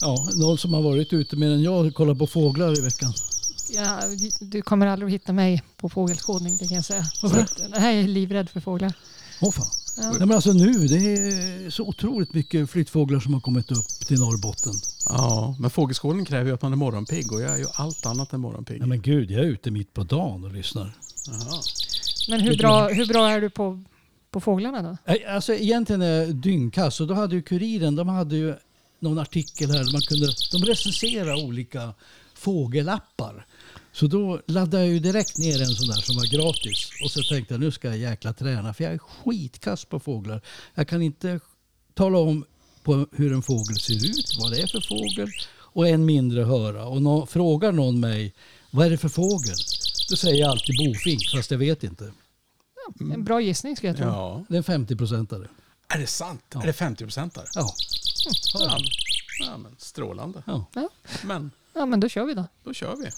Ja, någon som har varit ute mer än jag och kollat på fåglar i veckan. Ja, du kommer aldrig att hitta mig på fågelskådning, det kan jag säga. Varför? Jag är livrädd för fåglar. Åh fan. Ja. Nej, men alltså nu, det är så otroligt mycket flyttfåglar som har kommit upp till Norrbotten. Ja, men fågelskådning kräver ju att man är morgonpigg och jag är ju allt annat än morgonpigg. Nej men gud, jag är ute mitt på dagen och lyssnar. Jaha. Men hur bra, hur bra är du på, på fåglarna då? Nej, Alltså egentligen är jag dyngkass och då hade ju Kuriren, de hade ju någon artikel här där man kunde, de recenserade olika fågelappar. Så då laddade jag ju direkt ner en sån där som var gratis. Och så tänkte jag nu ska jag jäkla träna för jag är skitkass på fåglar. Jag kan inte tala om på hur en fågel ser ut, vad det är för fågel och än mindre höra. Och nå, frågar någon mig vad är det för fågel? Då säger jag alltid bofink fast jag vet inte. En bra gissning skulle jag tro. Ja. Det är en 50-procentare. Är det sant? Ja. Är det 50 procentare? Ja. Ja. ja, men strålande. ja. Ja. Men ja, men då kör vi då. då kör vi.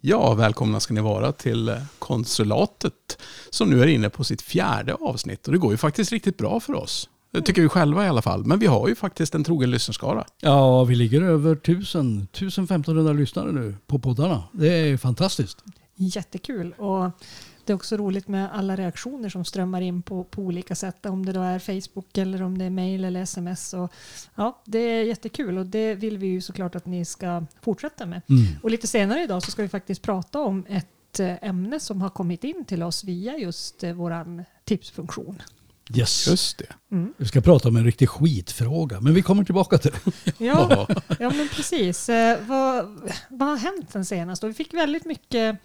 Ja, välkomna ska ni vara till konsulatet som nu är inne på sitt fjärde avsnitt. Och det går ju faktiskt riktigt bra för oss. Det tycker vi själva i alla fall. Men vi har ju faktiskt en trogen lyssnarskara. Ja, vi ligger över 1000, 1500 lyssnare nu på poddarna. Det är fantastiskt. Jättekul. Och det är också roligt med alla reaktioner som strömmar in på, på olika sätt. Om det då är Facebook eller om det är mail eller sms. Och, ja, det är jättekul och det vill vi ju såklart att ni ska fortsätta med. Mm. Och lite senare idag så ska vi faktiskt prata om ett eh, ämne som har kommit in till oss via just eh, våran tipsfunktion. Yes. Just det. Mm. Vi ska prata om en riktig skitfråga, men vi kommer tillbaka till det. Ja, ja, men precis. Eh, vad, vad har hänt sen senast? Och vi fick väldigt mycket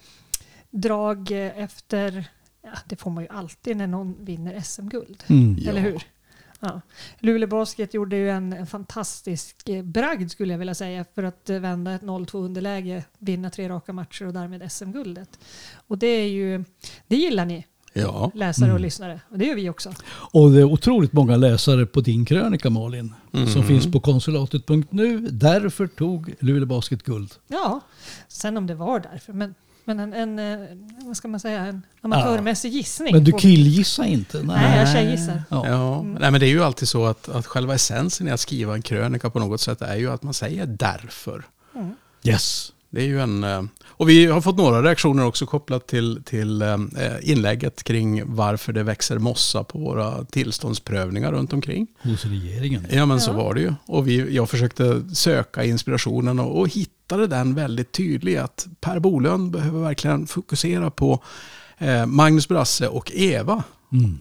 drag efter, ja, det får man ju alltid när någon vinner SM-guld. Mm. Ja. Eller hur? Ja. Luleå Basket gjorde ju en, en fantastisk eh, bragd skulle jag vilja säga för att vända ett 0-2 underläge, vinna tre raka matcher och därmed SM-guldet. Och det är ju, det gillar ni Ja. läsare och Mm. lyssnare och det gör vi också. Och det är otroligt många läsare på din krönika Malin, som Mhm. finns på konsulatet.nu. Därför tog Luleå Basket guld. Ja, sen om det var därför, men, men en, en, eh, vad ska man säga, en amatörmässig gissning. Men du killgissar inte? Nej, jag tjejgissar. Ja. Ja, Mm. nej men det är ju alltid så att, att själva essensen i att skriva en krönika på något sätt är ju att man säger därför. Mm. Yes. Det är ju en... eh, Och vi har fått några reaktioner också kopplat till, till eh, inlägget kring varför det växer mossa på våra tillståndsprövningar runt omkring. Hos regeringen. Ja men så Ja. var det ju. Och vi, jag försökte söka inspirationen och, och hittade den väldigt tydlig att Per Bolund behöver verkligen fokusera på eh, Magnus Brasse och Eva. Mm.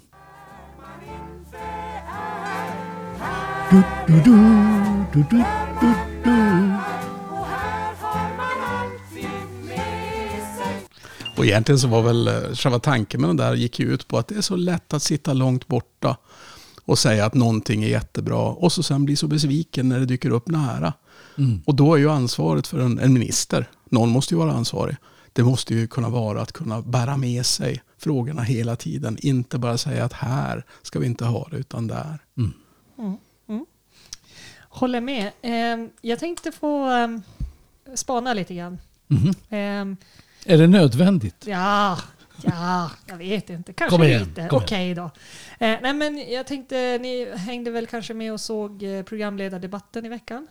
Du, du, du, Och egentligen så var väl eh, själva tanken med den där gick ju ut på att det är så lätt att sitta långt borta och säga att någonting är jättebra och så sen bli så besviken när det dyker upp nära. Mm. Och då är ju ansvaret för en, en minister, någon måste ju vara ansvarig. Det måste ju kunna vara att kunna bära med sig frågorna hela tiden. Inte bara säga att här ska vi inte ha det utan där. Mm. Mm. Mm. Håller med. Ehm, jag tänkte få ehm, spana lite grann. Mhm. Är det nödvändigt? ja, ja, jag vet inte. Kanske Kom igen, lite. Okej då. Eh, nej, men jag tänkte, ni hängde väl kanske med och såg eh, programledardebatten i veckan?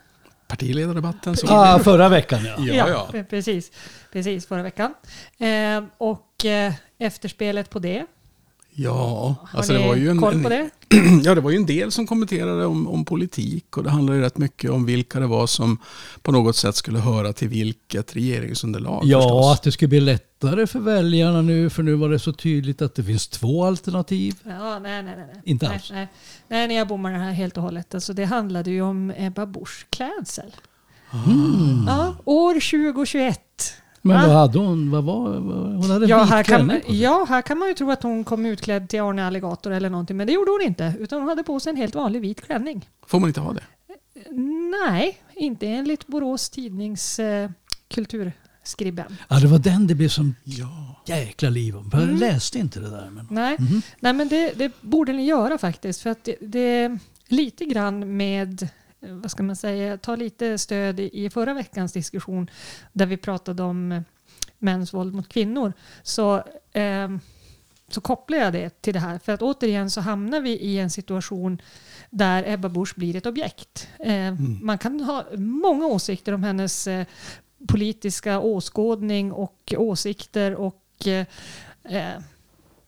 Partiledardebatten så. Ah, förra veckan ja. Ja, ja. pre- Precis, precis förra veckan. Ehm, och eh, efterspelet på det. Ja, Har alltså ni det var ju en, koll på det? ja, det var ju en del som kommenterade om, om politik och det handlade ju rätt mycket om vilka det var som på något sätt skulle höra till vilket regeringsunderlag. Ja, förstås. att det skulle bli lättare för väljarna nu, för nu var det så tydligt att det finns två alternativ. Ja, nej, nej, nej. Inte nej, alls. Nej, nej, nej, jag bommar det här helt och hållet. Alltså, det handlade ju om Ebba Buschs klädsel. Mm. Ja, år 2021. Men Va? vad hade hon? Vad var, hon hade en Ja vit här, kan, ja, här kan man ju tro att hon kom utklädd till Arne Alligator eller någonting, men det gjorde hon inte. Utan hon hade på sig en helt vanlig vit klänning. Får man inte ha det? Nej, inte enligt Borås tidnings eh, kulturskribent. Ja, det var den det blev som Ja. jäkla liv om. Jag Mm. läste inte det där. Men... Nej, Mhm. Nej men det, det borde ni göra faktiskt. För att det, det är lite grann med vad ska man säga, ta lite stöd i, i förra veckans diskussion där vi pratade om eh, mäns våld mot kvinnor så, eh, så kopplar jag det till det här. För att återigen så hamnar vi i en situation där Ebba Busch blir ett objekt. Eh, mm. Man kan ha många åsikter om hennes eh, politiska åskådning och åsikter och eh, eh,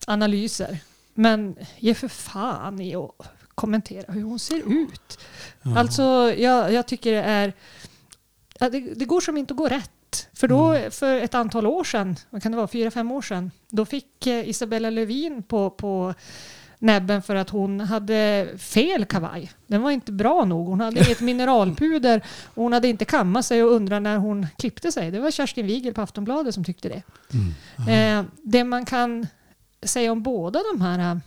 analyser. Men ge för fan i att kommentera hur hon ser ut. Ja. Alltså, jag, jag tycker det är... Ja, det, det, går som inte att gå rätt. För då, mm. för ett antal år sedan, vad kan det vara, fyra, fem år sedan, då fick eh, Isabella Lövin på, på näbben för att hon hade fel kavaj. Den var inte bra nog. Hon hade ett mineralpuder och hon hade inte kammat sig och undrat när hon klippte sig. Det var Kerstin Wigel på Aftonbladet som tyckte det. Mm. Eh, det man kan säga om båda de här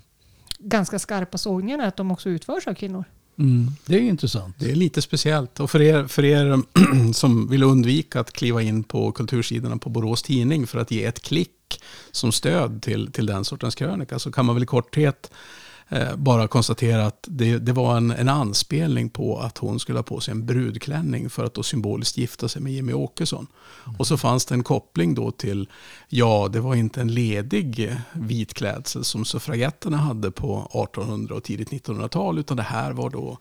ganska skarpa sågningarna är att de också utförs av kvinnor. Mm, det är intressant. Det är lite speciellt. Och för er, för er som vill undvika att kliva in på kultursidorna på Borås Tidning för att ge ett klick som stöd till, till den sortens krönika så kan man väl i korthet eh, bara konstatera att det, det var en, en anspelning på att hon skulle ha på sig en brudklänning för att då symboliskt gifta sig med Jimmy Åkesson. Mm. Och så fanns det en koppling då till, ja, det var inte en ledig vit klädsel som suffragetterna hade på 1800 och tidigt 1900-tal, utan det här var då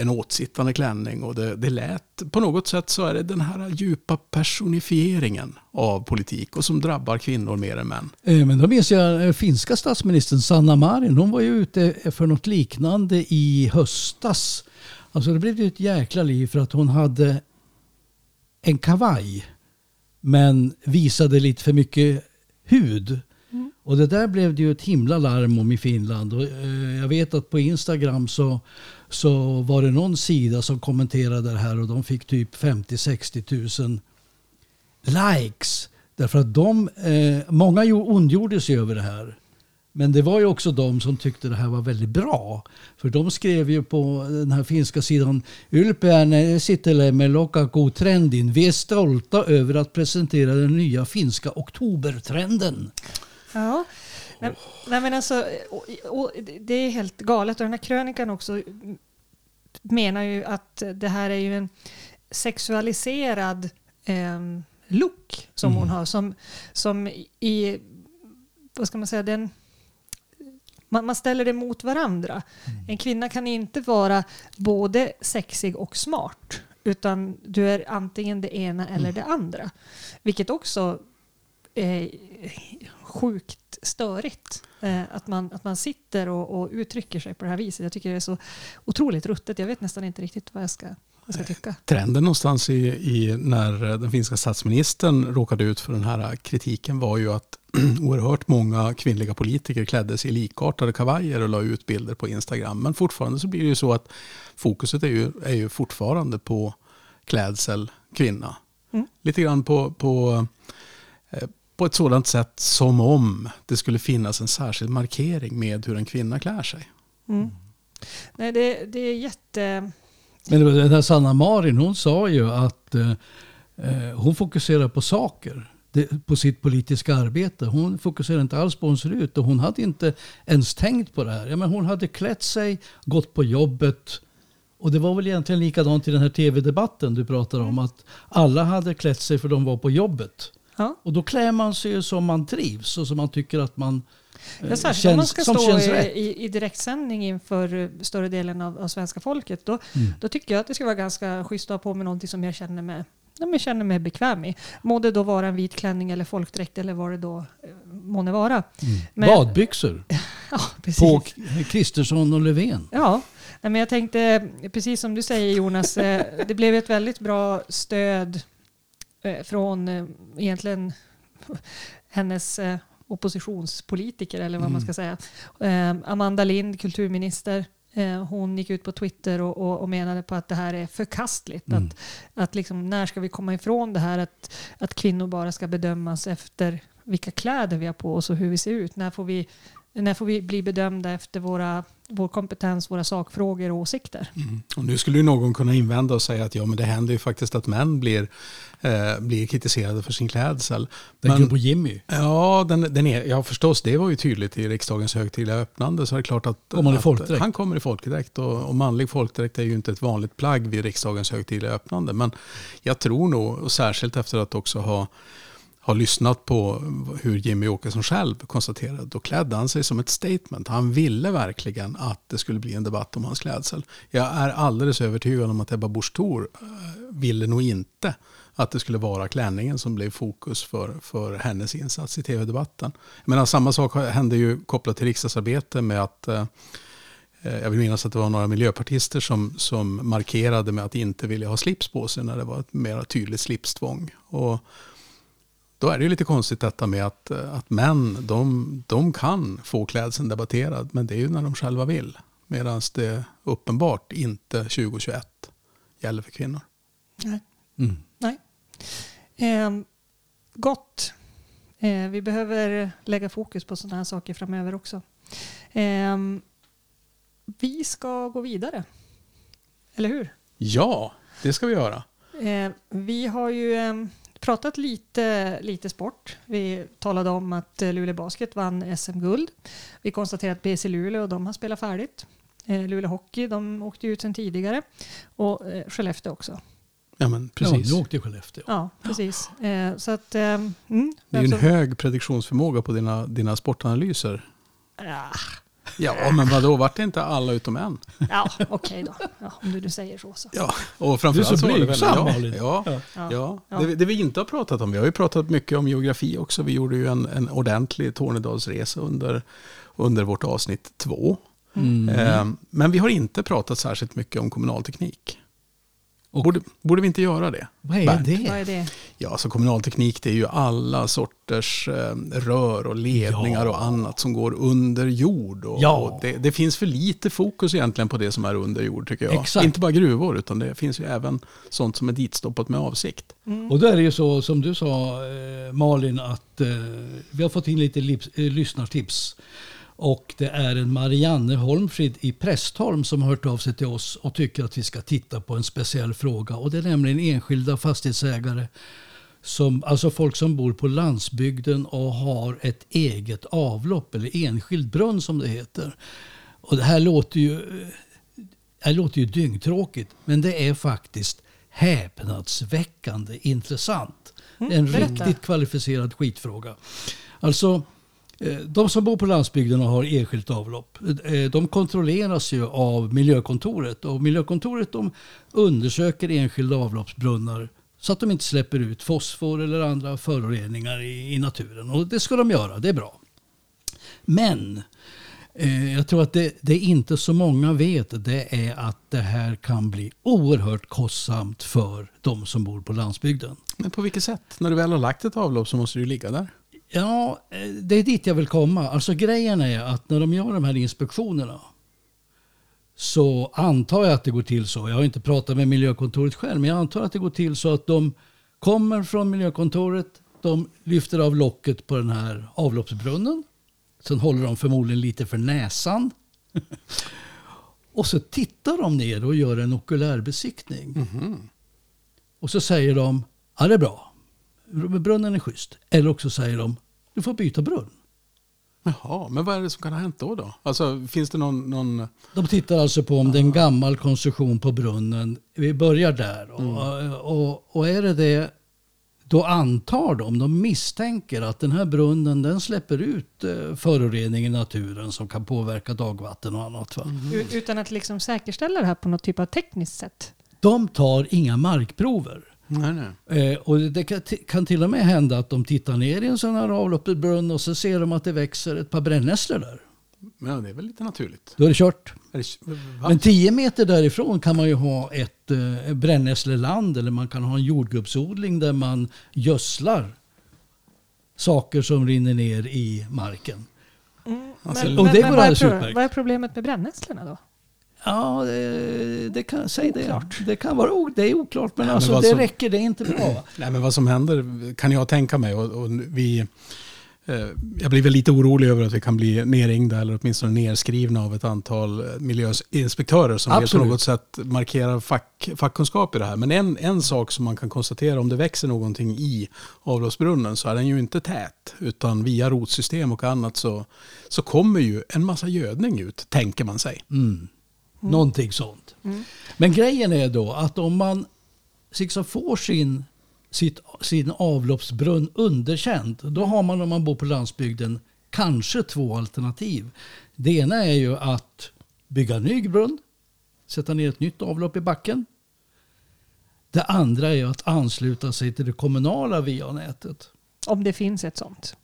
en åtsittande klänning och det, det lät, på något sätt så är det den här djupa personifieringen av politik och som drabbar kvinnor mer än män. Eh, men då minns jag eh, finska statsministern Sanna Marin, hon var ju ute för något liknande i höstas. Alltså det blev ju ett jäkla liv för att hon hade en kavaj men visade lite för mycket hud. Mm. Och det där blev det ju ett himla larm om i Finland. Och, eh, jag vet att på Instagram så så var det någon sida som kommenterade det här och de fick typ 50-60 000 likes. Därför att de, eh, många ondgjorde sig över det här. Men det var ju också de som tyckte det här var väldigt bra. För de skrev ju på den här finska sidan Ylpeän lokaku trendin. Vi är stolta över att presentera den nya finska oktobertrenden. Ja, Nej, nej, men alltså, och, och, det är helt galet. Och den här krönikan också menar ju att det här är ju en sexualiserad eh, look som mm. hon har. Som, som i, vad ska man säga, den... Man, man ställer det mot varandra. Mm. En kvinna kan inte vara både sexig och smart. Utan du är antingen det ena eller mm. det andra. Vilket också är sjukt störigt. Eh, att, man, att man sitter och, och, uttrycker sig på det här viset. Jag tycker det är så otroligt ruttet. Jag vet nästan inte riktigt vad jag ska, vad jag ska tycka. Trenden någonstans i, i, när den finska statsministern råkade ut för den här kritiken var ju att oerhört många kvinnliga politiker klädde sig i likartade kavajer och la ut bilder på Instagram. Men fortfarande så blir det ju så att fokuset är ju, är ju fortfarande på klädsel kvinna. Mm. Lite grann på, på eh, på ett sådant sätt som om det skulle finnas en särskild markering med hur en kvinna klär sig. Mm. Nej, det, det är jätte... Men den här Sanna Marin, hon sa ju att eh, eh, hon fokuserar på saker på sitt politiska arbete. Hon fokuserar inte alls på hur hon ser ut och hon hade inte ens tänkt på det här. Ja, men hon hade klätt sig, gått på jobbet och det var väl egentligen likadant i den här tv-debatten du pratar om. Att alla hade klätt sig för de var på jobbet. Ja. Och då klär man sig som man trivs och som man tycker att man Ja, eh, särskilt om man ska stå i, i direktsändning inför eh, större delen av, av svenska folket. Då, mm. då tycker jag att det ska vara ganska schysst att ha på mig någonting som jag känner mig, jag känner mig bekväm i. Må det då vara en vit klänning eller folkdräkt eller vad det då eh, må vara. Mm. Men, Badbyxor ja, på Kristersson och Löfven. Ja, men jag tänkte precis som du säger Jonas, det blev ett väldigt bra stöd från eh, egentligen hennes eh, oppositionspolitiker eller vad mm. man ska säga. Amanda Lind, kulturminister, hon gick ut på Twitter och, och, och, menade på att det här är förkastligt. Mm. Att, att liksom, när ska vi komma ifrån det här att, att kvinnor bara ska bedömas efter vilka kläder vi har på oss och hur vi ser ut? När får vi när får vi bli bedömda efter våra, vår kompetens, våra sakfrågor och åsikter? Mm. Och nu skulle ju någon kunna invända och säga att ja, men det händer ju faktiskt att män blir, eh, blir kritiserade för sin klädsel. Tänker Men- du på Jimmy? Ja, den, den är, ja, förstås. Det var ju tydligt i riksdagens högtidliga öppnande. Så är det klart att, Kommer han i att folkdräkt? han kommer i folkdräkt. Och, och manlig folkdräkt är ju inte ett vanligt plagg vid riksdagens högtidliga öppnande. Men jag tror nog, och särskilt efter att också ha, har lyssnat på hur Jimmy Åkesson själv konstaterade, då klädde han sig som ett statement. Han ville verkligen att det skulle bli en debatt om hans klädsel. Jag är alldeles övertygad om att Ebba Busch Thor eh, ville nog inte att det skulle vara klänningen som blev fokus för, för hennes insats i tv-debatten. Men samma sak hände ju kopplat till riksdagsarbete med att eh, eh, jag vill minnas att det var några miljöpartister som, som markerade med att inte vilja ha slips på sig när det var ett mer tydligt slipstvång. Och då är det ju lite konstigt detta med att, eh, att män, de, de kan få klädseln debatterad, men det är ju när de själva vill. Medan det uppenbart inte 2021 gäller för kvinnor. Nej. Mm. Nej. Eh, gott. Eh, vi behöver lägga fokus på sådana här saker framöver också. Eh, vi ska gå vidare. Eller hur? Ja, det ska vi göra. Eh, vi har ju eh, pratat lite, lite sport. Vi talade om att eh, Luleå Basket vann SM-guld. Vi konstaterade att BC Luleå de har spelat färdigt. Eh, Luleå Hockey de åkte ut sedan tidigare. Och eh, Skellefteå också. Ja, men precis. Ja, nu åkte Skellefteå. Ja, precis. Eh, så att... Mm, det är ju en alltså- hög prediktionsförmåga på dina, dina sportanalyser. Ja, Ja, men vadå, vart det inte alla utom en? ja okej då. Ja, om du nu säger så. så. Ja, och Du är framförallt så var det väl... blygsam, Ja, ja, Ja. ja. Ja. Ja. Det, det vi inte har pratat om, vi har ju pratat mycket om geografi också. Vi gjorde ju en, en ordentlig Tornedalsresa under, under vårt avsnitt två. Mm. Eh, men vi har inte pratat särskilt mycket om kommunalteknik. Och- Borde, borde vi inte göra det? Vad är Bernt. Vad det? är det? Ja, så kommunalteknik det är ju alla sorters eh, rör och ledningar Ja. och annat som går under jord. Och, Ja. och det, det finns för lite fokus egentligen på det som är under jord tycker jag. Exakt. Inte bara gruvor utan det finns ju även sånt som är ditstoppat med avsikt. Och då är det ju så som du sa eh, Malin att eh, vi har fått in lite lips, eh, lyssnartips. Och det är en Marianne Holmfrid i Prästholm som har hört av sig till oss och tycker att vi ska titta på en speciell fråga. Och det är nämligen enskilda fastighetsägare, som, alltså folk som bor på landsbygden och har ett eget avlopp eller enskild brunn som det heter. Och det här låter ju, det här låter ju dyngtråkigt men det är faktiskt häpnadsväckande intressant. Mm, en berätta. riktigt kvalificerad skitfråga. Alltså, Eh, de som bor på landsbygden och har enskilt avlopp, eh, de kontrolleras ju av miljökontoret. Och miljökontoret de undersöker enskilda avloppsbrunnar så att de inte släpper ut fosfor eller andra föroreningar i, i naturen. Och det ska de göra, det är bra. Men eh, jag tror att det, det inte så många vet det är att det här kan bli oerhört kostsamt för de som bor på landsbygden. Men på vilket sätt? När du väl har lagt ett avlopp så måste du ligga där. Ja, eh, det är dit jag vill komma. Alltså grejen är att när de gör de här inspektionerna så antar jag att det går till så. Jag har inte pratat med miljökontoret själv, men jag antar att det går till så att de kommer från miljökontoret, de lyfter av locket på den här avloppsbrunnen. Sen håller de förmodligen lite för näsan. och så tittar de ner och gör en okulärbesiktning. Och så säger de, ja det är bra. Brunnen är schysst. Eller också säger de, du får byta brunn. Jaha, men vad är det som kan ha hänt då? då? Alltså, finns det någon... någon... De tittar alltså på om det är en gammal konstruktion på brunnen. Vi börjar där. Och, och, och är det det, då antar de, de misstänker att den här brunnen den släpper ut eh, förorening i naturen som kan påverka dagvatten och annat. Va? U- Utan att liksom säkerställa det här på något typ av tekniskt sätt. De tar inga markprover. Nej, nej. Eh, och det kan, kan till och med hända att de tittar ner i en sån här avloppsbrunn och så ser de att det växer ett par brännässlor där. Men det är väl lite naturligt. Då är det kört. Är det? Men 10 meter därifrån kan man ju ha ett eh, brännässleland eller man kan ha en jordgubbsodling där man gödslar saker som rinner ner i marken. Alltså, Men, och men, det men går vad, är alldeles utmärkt. vad är problemet med brännässlorna då? Ja, det, det kan, säg det. Det kan vara o- det är oklart men Nej, alltså det som- räcker, det är inte bra. Nej, men vad som händer kan jag tänka mig. Och, och vi, Eh, Jag blir väl lite orolig över att vi kan bli nerringda eller åtminstone nerskrivna av ett antal eh, miljöinspektörer som på något sätt markera fack, fackkunskap i det här. Men en, en sak som man kan konstatera om det växer någonting i avloppsbrunnen så är den ju inte tät. Utan via rotsystem och annat så, så kommer ju en massa gödning ut, tänker man sig. Mm. Någonting sånt. Men grejen är då att om man liksom får sin, sitt, sin avloppsbrunn underkänd, då har man om man bor på landsbygden kanske två alternativ. Det ena är ju att bygga en ny brunn, sätta ner ett nytt avlopp i backen. Det andra är att ansluta sig till det kommunala VA-nätet. Om det finns ett sånt.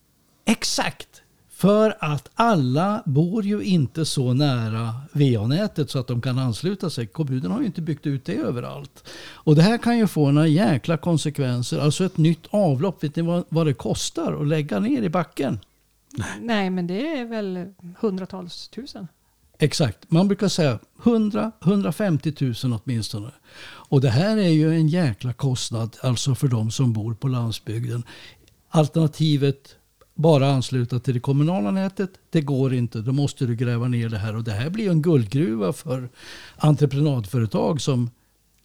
Exakt! För att alla bor ju inte så nära VA-nätet så att de kan ansluta sig. Kommunen har ju inte byggt ut det överallt. Och det här kan ju få några jäkla konsekvenser. Alltså ett nytt avlopp, vet ni vad, vad det kostar att lägga ner i backen? Nej, men det är väl hundratals tusen. Exakt, man brukar säga 100-150 000 åtminstone. Och det här är ju en jäkla kostnad alltså för de som bor på landsbygden. Alternativet bara ansluta till det kommunala nätet, det går inte. Då måste du gräva ner det här och det här blir en guldgruva för entreprenadföretag som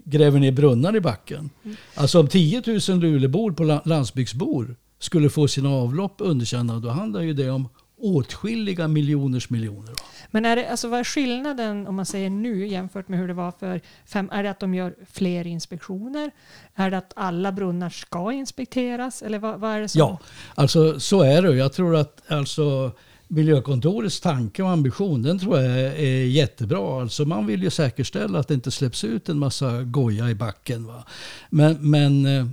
gräver ner brunnar i backen. Alltså om 10 000 Lulebor på la- landsbygdsbor skulle få sina avlopp underkända, då handlar ju det om åtskilliga miljoners miljoner. Men är det, alltså vad är skillnaden om man säger nu jämfört med hur det var för fem? Är det att de gör fler inspektioner? Är det att alla brunnar ska inspekteras? Eller vad, vad är det som? Ja, alltså så är det. Jag tror att alltså, Miljökontorets tanke och ambition den tror jag är, är jättebra. Alltså, man vill ju säkerställa att det inte släpps ut en massa goja i backen. Va? Men, men eh,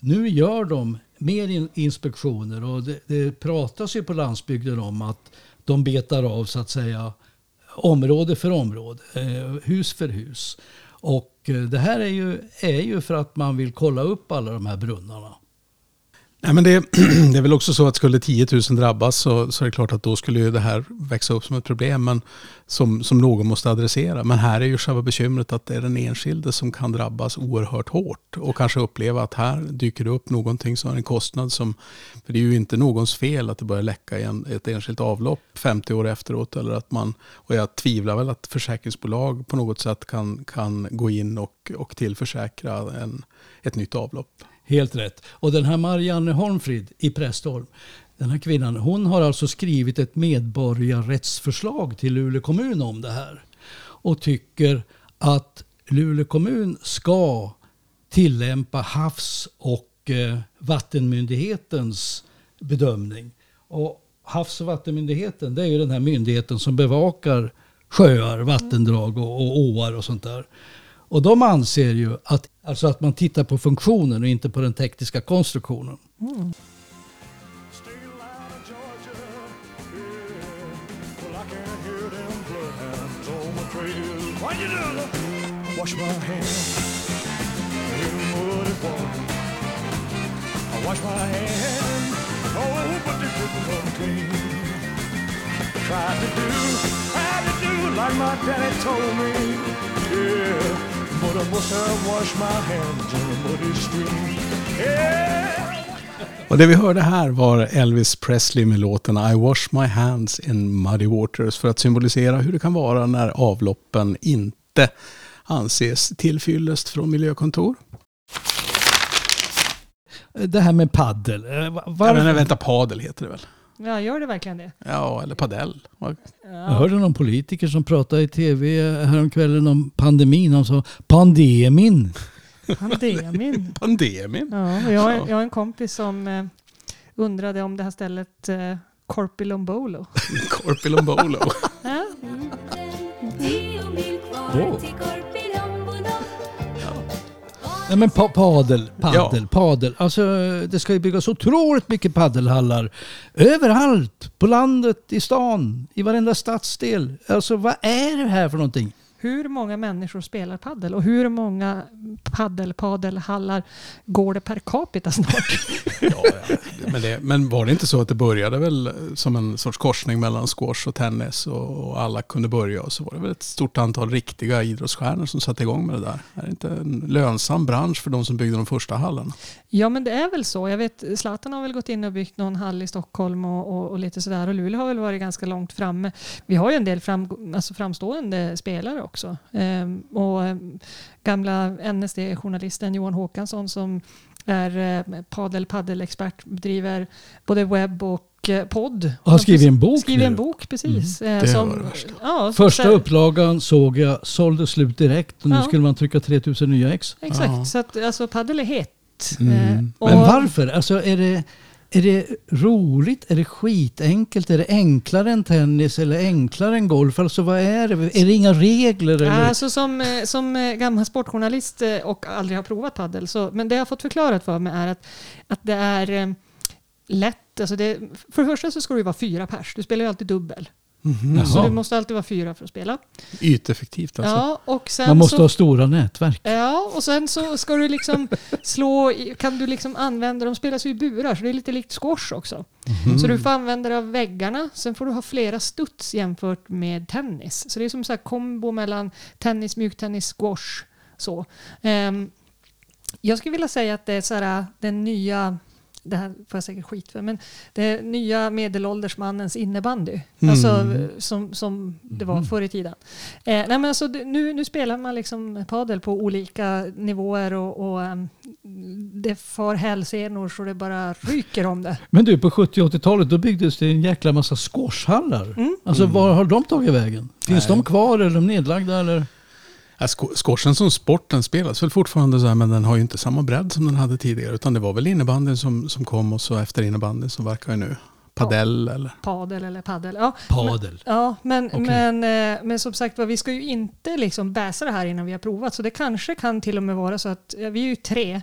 nu gör de mer in, inspektioner och det, det pratas ju på landsbygden om att de betar av så att säga område för område, eh, hus för hus. Och eh, det här är ju, är ju för att man vill kolla upp alla de här brunnarna. Nej, men det, det är väl också så att skulle 10 000 drabbas så, så är det klart att då skulle ju det här växa upp som ett problem men som, som någon måste adressera. Men här är ju själva bekymret att det är den enskilde som kan drabbas oerhört hårt och kanske uppleva att här dyker det upp någonting som har en kostnad som, för det är ju inte någons fel att det börjar läcka i en, ett enskilt avlopp 50 år efteråt eller att man, och jag tvivlar väl att försäkringsbolag på något sätt kan, kan gå in och, och tillförsäkra en, ett nytt avlopp. Helt rätt. Och den här Marianne Holmfrid i Prästholm, den här kvinnan, hon har alltså skrivit ett medborgarrättsförslag till Luleå kommun om det här. Och tycker att Luleå kommun ska tillämpa havs och eh, vattenmyndighetens bedömning. Och Havs och vattenmyndigheten det är ju den här myndigheten som bevakar sjöar, vattendrag och, och åar och sånt där. Och de anser ju att, alltså att man tittar på funktionen och inte på den tekniska konstruktionen. Mm. Wash my hands in muddy water. I wash my hands, oh, but they. Tried to do, tried to do like my daddy told me, yeah. But I must have washed my hands in a muddy stream, yeah. Och det vi hörde här var Elvis Presley med låten I wash my hands in muddy waters för att symbolisera hur det kan vara när avloppen inte anses tillfyllest från miljökontor. Det här med paddel. eh, va- Ja, men vänta, padel heter det väl? Ja, gör det verkligen det? Ja, eller padel. Jag Ja. hörde någon politiker som pratade i tv häromkvällen om pandemin. Han sa pandemin. Pandemin. Pandemin. Ja, jag, har- jag har en kompis som eh, undrade om det här stället eh, Korpilombolo. Korpilombolo. Ja, mm. Nej men pa padel, paddel, Ja. padel. Alltså det ska ju byggas otroligt mycket paddelhallar. Överallt. På landet, i stan, i varenda stadsdel. Alltså vad är det här för någonting? Hur många människor spelar paddel och hur många paddel-padelhallar går det per capita snart? Ja, ja. Men, det, men var det inte så att det började väl som en sorts korsning mellan squash och tennis och, och alla kunde börja och så var det väl ett stort antal riktiga idrottsstjärnor som satte igång med det där. Är det inte en lönsam bransch för de som byggde de första hallarna? Ja, men det är väl så. Jag vet, Zlatan har väl gått in och byggt någon hall i Stockholm och, och, och lite sådär. Och Luleå har väl varit ganska långt framme. Vi har ju en del fram, alltså framstående spelare också. Ehm, och ehm, gamla NSD-journalisten Johan Håkansson som är eh, padel paddelexpert driver både webb och eh, podd. Har skrivit en bok Skrivit en bok, precis. Eh, Det som, var det värsta. ja, Första så- upplagan såg jag sålde slut direkt och nu Ja. skulle man trycka 3000 nya ex. Exakt, Ja. så att alltså paddel är hett. Mm. Eh, och- Men varför? Alltså är det, är det roligt? Är det skitenkelt? Är det enklare än tennis eller enklare än golf? Alltså vad är det? Är det inga regler? Eller? Alltså som, eh, som eh, gammal sportjournalist eh, och aldrig har provat padel, så, men det jag har fått förklarat för mig är att, att det är lätt. Alltså det, för det första så ska du vara fyra pers. Du spelar ju alltid dubbel. Mhm. Så du måste alltid vara fyra för att spela. Yteffektivt alltså. Ja, och sen Man måste så, ha stora nätverk. Ja, och sen så ska du liksom slå, kan du liksom använda, de spelas ju i burar så det är lite likt squash också. Mhm. Så du får använda dig av väggarna, sen får du ha flera studs jämfört med tennis. Så det är som så här kombo mellan tennis, mjuktennis, squash. Så. Ehm, jag skulle vilja säga att det är så här, den nya, det här får jag säkert skit för, men det nya medelåldersmannens innebandy. Alltså Mm. som, som det var förr i tiden. Eh, nej men alltså, nu, nu spelar man liksom padel på olika nivåer och, och ehm, det far hälsenor så det bara ryker om det. Men du, på 70 och 80-talet då byggdes det en jäkla massa squashhallar. Mm. Alltså var har de tagit vägen? Finns Nej. de kvar eller är de nedlagda? Eller? Squashen som sport den spelas väl fortfarande så här, men den har ju inte samma bredd som den hade tidigare. Utan det var väl innebandyn som, som kom och så efter innebandyn så verkar ju nu padel eller... Padel eller paddel. Ja, Padel. ja men, Okej. men, eh, men som sagt vi ska ju inte liksom bäsa det här innan vi har provat. Så det kanske kan till och med vara så att ja, vi är ju tre.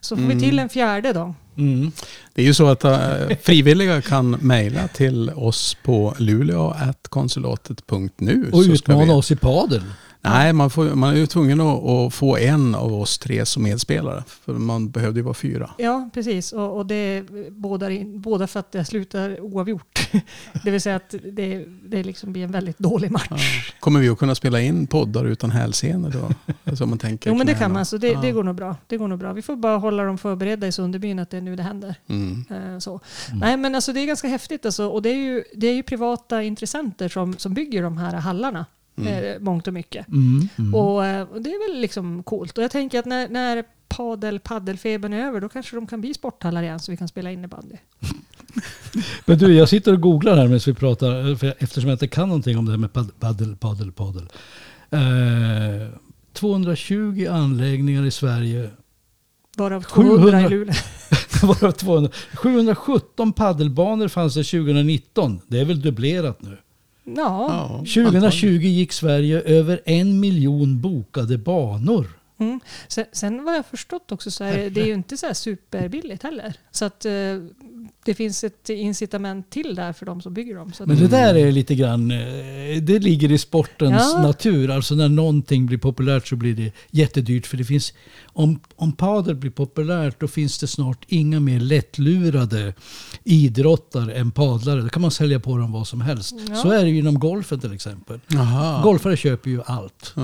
Så får Mm. vi till en fjärde då. Mm. Det är ju så att äh, frivilliga kan mejla till oss på luleå.konsulatet.nu. Och utmana vi- oss i padel. Nej, man, får, man är ju tvungen att, att få en av oss tre som medspelare. För man behövde ju vara fyra. Ja, precis. Och, och det bådar in, båda för att det slutar oavgjort. det vill säga att det, det liksom blir en väldigt dålig match. Ja. Kommer vi att kunna spela in poddar utan hälsenor då? Alltså man tänker Jo men det kan man, så det, Ja. det går nog bra. Det går nog bra. Vi får bara hålla dem förberedda i Sunderbyn att det är nu det händer. Mm. Eh, Så. Mm. Nej men alltså det är ganska häftigt alltså. och det är ju, det är ju privata intressenter som, som bygger de här hallarna. Mm. Eh, mångt och mycket. Mm. Mm. Och, eh, och det är väl liksom coolt. Och jag tänker att när, när padel, paddelfebern är över då kanske de kan bli sporthallar igen så vi kan spela innebandy. Men du, jag sitter och googlar här medan vi pratar, för eftersom jag inte kan någonting om det här med pad- paddel, paddel, paddel. Eh, 220 anläggningar i Sverige, Varav 200 i 700. Luleå. varav 200. 717 paddelbanor fanns det 2019. Det är väl dubblerat nu. Ja. Ja, 2020 gick Sverige över en miljon bokade banor. Mm. Sen, sen vad jag förstått också så är det, det är ju inte så här superbilligt heller. Så att eh, det finns ett incitament till där för de som bygger dem. Men det där är lite grann, eh, det ligger i sportens Ja. natur. Alltså när någonting blir populärt så blir det jättedyrt. För det finns, om, om padel blir populärt då finns det snart inga mer lättlurade idrottare än padlare. Då kan man sälja på dem vad som helst. Ja. Så är det ju inom golfen till exempel. Jaha. Golfare köper ju allt. Ja.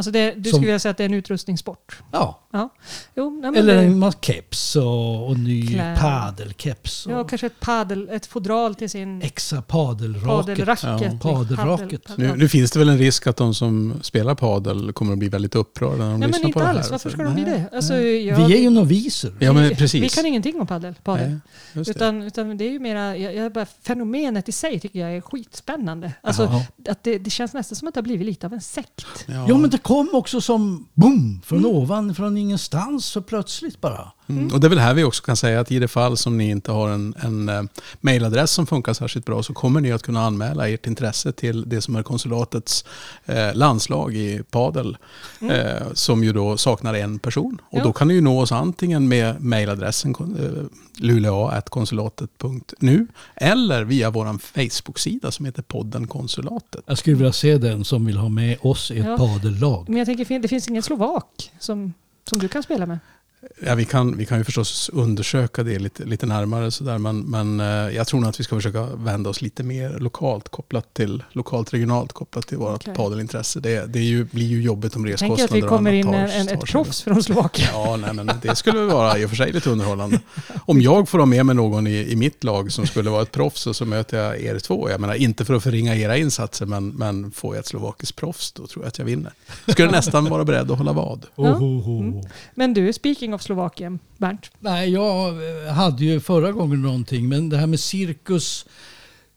Alltså det, du Som- skulle vilja säga att det är en utrustningssport? Ja. Ja. Jo, nej, men Eller det, en massa keps och, och ny Kläder. padelkeps. ja, Och kanske ett padel, ett fodral till sin Exa padelracket. Ja. Padelracket. Padel- Nu, nu finns det väl en risk att de som spelar padel kommer att bli väldigt upprörda när de Nej men lyssnar på inte det här. alls, varför ska de bli det? Alltså, jag, Vi är ju noviser. Ja men vi, precis. vi kan ingenting om padel. padel. Nej, just det. Utan, utan det är ju mera, jag, jag bara, fenomenet i sig tycker jag är skitspännande. Alltså, Ja. att det, det känns nästan som att det har blivit lite av en sekt. Ja men det kom också som boom från ovan, från ingenstans så plötsligt bara. Mm. Och det är väl här vi också kan säga att i det fall som ni inte har en, en eh, mailadress som funkar särskilt bra så kommer ni att kunna anmäla ert intresse till det som är konsulatets eh, landslag i padel eh, som ju då saknar en person. Och Ja. då kan ni ju nå oss antingen med mailadressen eh, luleå.konsulatet.nu eller via vår Facebook-sida som heter podden Konsulatet. Jag skulle vilja se den som vill ha med oss i ett Ja. padellag. Men jag tänker, det finns ingen slovak som, som du kan spela med? Ja, vi, kan, vi kan ju förstås undersöka det lite, lite närmare sådär, men, men eh, jag tror nog att vi ska försöka vända oss lite mer lokalt kopplat till lokalt regionalt kopplat till vårt Okej. padelintresse. Det, det är ju, blir ju jobbigt om Jag reskostnader tänker att vi och kommer in tar- en, en, tar ett proffs från Slovakien. Ja, nej, men det skulle vara i och för sig lite underhållande. Om jag får ha med mig någon i, i mitt lag som skulle vara ett proffs och så möter jag er två. Jag menar inte för att förringa era insatser, men, men får jag ett slovakiskt proffs då tror jag att jag vinner. Skulle nästan vara beredd att hålla vad. Ja. Mm. Men du, speaking of Slovakien, Bernt. Nej, jag eh, hade ju förra gången någonting, men det här med cirkus,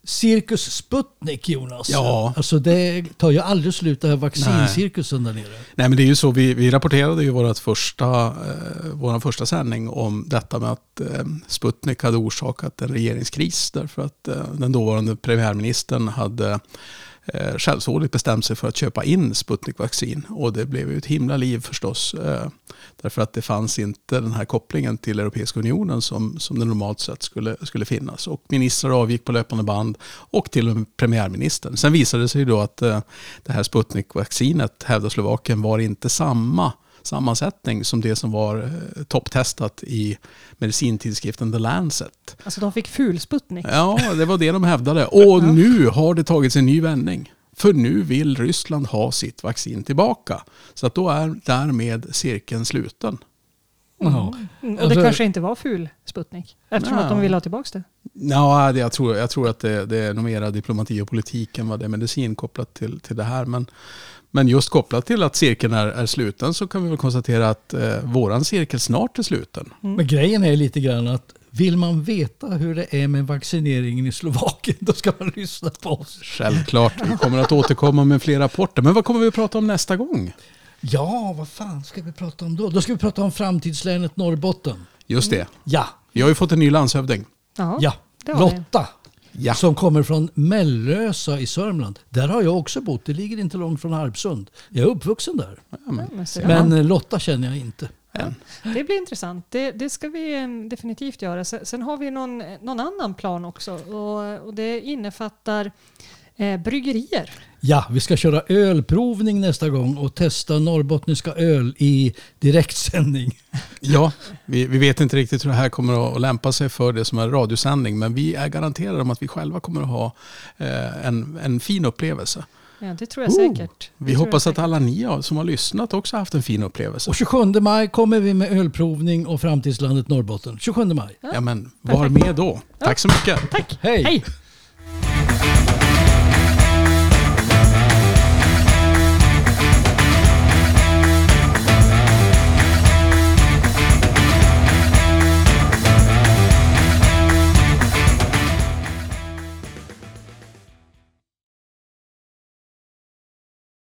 cirkus Sputnik Jonas. Ja. Alltså det tar ju aldrig slut det här vaccincirkusen där nere. Nej men det är ju så, vi, vi rapporterade ju vårt första, eh, vår första sändning om detta med att eh, Sputnik hade orsakat en regeringskris därför att eh, den dåvarande premiärministern hade eh, självsvåldigt bestämt sig för att köpa in Sputnik-vaccin. Och det blev ju ett himla liv förstås. Eh, därför att det fanns inte den här kopplingen till Europeiska unionen som, som det normalt sett skulle, skulle finnas. Och ministrar avgick på löpande band och till och med premiärministern. Sen visade det sig ju då att eh, det här Sputnik-vaccinet, hävdar Slovakien, var inte samma sammansättning som det som var eh, topptestat i medicintidskriften The Lancet. Alltså de fick ful Sputnik. Ja, det var det de hävdade. Och nu har det tagits en ny vändning. För nu vill Ryssland ha sitt vaccin tillbaka. Så att då är därmed cirkeln sluten. Ja. Mm, och det Alltså- kanske inte var ful Sputnik. Eftersom Ja. att de vill ha tillbaka det. Ja, jag tror, jag tror att det, det är nog mera diplomati och politik än vad det är medicin kopplat till, till det här. Men, men just kopplat till att cirkeln är, är sluten så kan vi väl konstatera att eh, våran cirkel snart är sluten. Men grejen är lite grann att vill man veta hur det är med vaccineringen i Slovakien då ska man lyssna på oss. Självklart, vi kommer att återkomma med fler rapporter. Men vad kommer vi att prata om nästa gång? Ja, vad fan ska vi prata om då? Då ska vi prata om framtidslänet Norrbotten. Just det, Ja, vi har ju fått en ny landshövding. Ja. ja. Lotta. Ja. Som kommer från Mellösa i Sörmland. Där har jag också bott. Det ligger inte långt från Harpsund. Jag är uppvuxen där. Ja, men, Men eh, Lotta känner jag inte. än. Det blir intressant. Det, det ska vi eh, definitivt göra. Sen, sen har vi någon, någon annan plan också och, och det innefattar eh, bryggerier. Ja, vi ska köra ölprovning nästa gång och testa norrbottniska öl i direktsändning. Ja, vi, vi vet inte riktigt hur det här kommer att, lämpa sig för det som är radiosändning. Men vi är garanterade om att vi själva kommer att ha eh, en, en fin upplevelse. Ja, det tror jag Oh, säkert. Det Vi hoppas att alla ni som har lyssnat också har haft en fin upplevelse. Och 27 maj kommer vi med ölprovning och framtidslandet Norrbotten. 27 maj. Ja, men var med då. Tack så mycket. Tack! Hej! Hej.